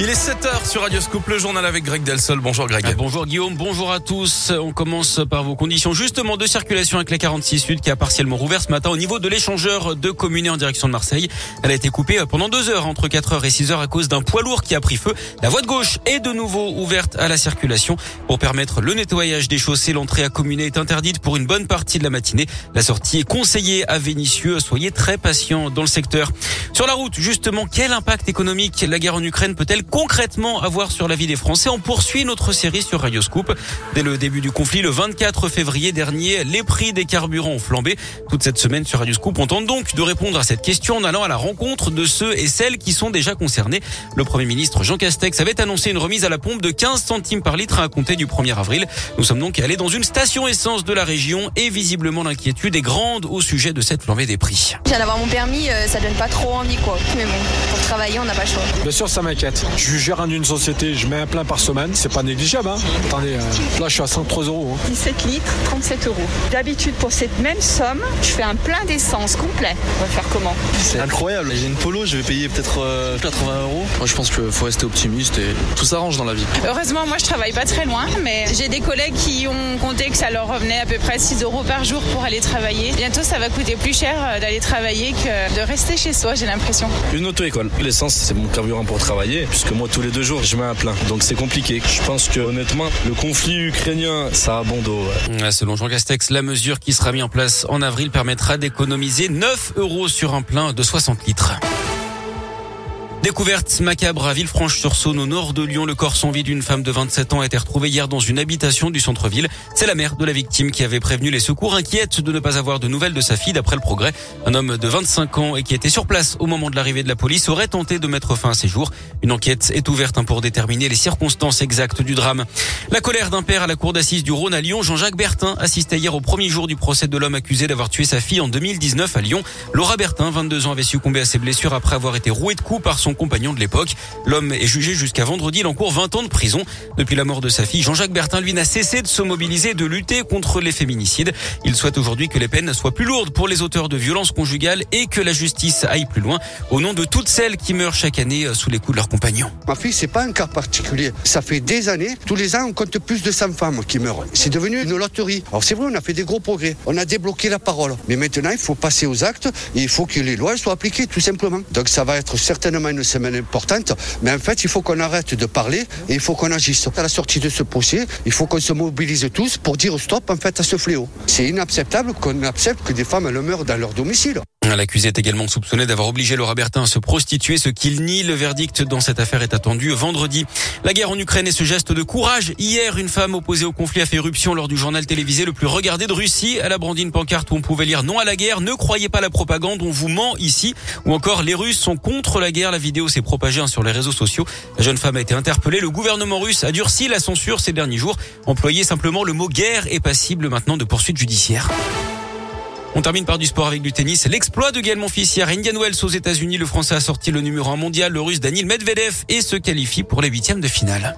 Il est 7h sur Radio Scoop, le journal avec Greg Delsol. Bonjour Greg. Ah, bonjour Guillaume, bonjour à tous. On commence par vos conditions justement de circulation avec la 46 Sud qui a partiellement rouvert ce matin au niveau de l'échangeur de communes en direction de Marseille. Elle a été coupée pendant deux heures entre 4h et 6h à cause d'un poids lourd qui a pris feu. La voie de gauche est de nouveau ouverte à la circulation pour permettre le nettoyage des chaussées. L'entrée à commune est interdite pour une bonne partie de la matinée. La sortie est conseillée à Vénissieux. Soyez très patients dans le secteur. Sur la route, justement, quel impact économique la guerre en Ukraine peut-elle concrètement avoir sur la vie des Français. On poursuit notre série sur Radio Scoop. Dès le début du conflit, le 24 février dernier, les prix des carburants ont flambé. Toute cette semaine sur Radio Scoop, on tente donc de répondre à cette question en allant à la rencontre de ceux et celles qui sont déjà concernés. Le Premier ministre Jean Castex avait annoncé une remise à la pompe de 15 centimes par litre à compter du 1er avril. Nous sommes donc allés dans une station essence de la région et visiblement l'inquiétude est grande au sujet de cette flambée des prix. Je viens d'avoir mon permis, euh, ça donne pas trop envie quoi. Mais bon, pour travailler, on n'a pas le choix. Bien sûr, ça m'inquiète. Je suis gérant d'une société, je mets un plein par semaine, c'est pas négligeable. Hein. Attendez, euh, là je suis à 103 euros. Hein. 17 litres, 37 euros. D'habitude, pour cette même somme, je fais un plein d'essence complet. On va faire comment? C'est incroyable. J'ai une polo, je vais payer peut-être euh, 80 euros. Moi, je pense qu'il faut rester optimiste et tout s'arrange dans la vie. Heureusement, moi, je travaille pas très loin, mais j'ai des collègues qui ont compté que ça leur revenait à peu près 6 euros par jour pour aller travailler. Bientôt, ça va coûter plus cher euh, d'aller travailler que de rester chez soi, j'ai l'impression. Une auto-école. L'essence, c'est mon carburant pour travailler, puisque moi, tous les deux jours, je mets un plein. Donc, c'est compliqué. Je pense que, honnêtement, le conflit ukrainien, ça a bon dos. Selon Jean Castex, la mesure qui sera mise en place en avril permettra d'économiser 9 euros sur un plein de 60 litres. Découverte macabre à Villefranche-sur-Saône au nord de Lyon. Le corps sans vie d'une femme de 27 ans a été retrouvé hier dans une habitation du centre-ville. C'est la mère de la victime qui avait prévenu les secours inquiète de ne pas avoir de nouvelles de sa fille d'après le progrès. Un homme de 25 ans et qui était sur place au moment de l'arrivée de la police aurait tenté de mettre fin à ses jours. Une enquête est ouverte hein, pour déterminer les circonstances exactes du drame. La colère d'un père à la cour d'assises du Rhône à Lyon. Jean-Jacques Bertin assistait hier au premier jour du procès de l'homme accusé d'avoir tué sa fille en 2019 à Lyon. Laura Bertin, 22 ans, avait succombé à ses blessures après avoir été rouée de coups par son compagnon de l'époque. L'homme est jugé jusqu'à vendredi. Il encourt 20 ans de prison. Depuis la mort de sa fille, Jean-Jacques Bertin, lui, n'a cessé de se mobiliser de lutter contre les féminicides. Il souhaite aujourd'hui que les peines soient plus lourdes pour les auteurs de violences conjugales et que la justice aille plus loin au nom de toutes celles qui meurent chaque année sous les coups de leurs compagnons. Ma fille, c'est pas un cas particulier. Ça fait des années, tous les ans, on compte plus de 100 femmes qui meurent. C'est devenu une loterie. Alors c'est vrai, on a fait des gros progrès. On a débloqué la parole. Mais maintenant, il faut passer aux actes et il faut que les lois soient appliquées, tout simplement. Donc ça va être certainement une semaine importante. Mais en fait, il faut qu'on arrête de parler et il faut qu'on agisse. À la sortie de ce procès, il faut qu'on se mobilise tous pour dire stop en fait à ce fléau. C'est inacceptable qu'on accepte que des femmes elles meurent dans leur domicile. L'accusé est également soupçonné d'avoir obligé Laura Bertin à se prostituer, ce qu'il nie. Le verdict dans cette affaire est attendu vendredi. La guerre en Ukraine et ce geste de courage. Hier, une femme opposée au conflit a fait éruption lors du journal télévisé le plus regardé de Russie. Elle a brandi une pancarte où on pouvait lire non à la guerre, ne croyez pas la propagande, on vous ment ici. Ou encore, les Russes sont contre la guerre. La vidéo s'est propagée hein, sur les réseaux sociaux. La jeune femme a été interpellée. Le gouvernement russe a durci la censure ces derniers jours. Employer simplement le mot guerre est passible maintenant de poursuites judiciaires. On termine par du sport avec du tennis. L'exploit de Gaël Monfils hier, Indian Wells aux États-Unis. Le Français a sorti le numéro 1 mondial, le Russe Daniil Medvedev et se qualifie pour les huitièmes de finale.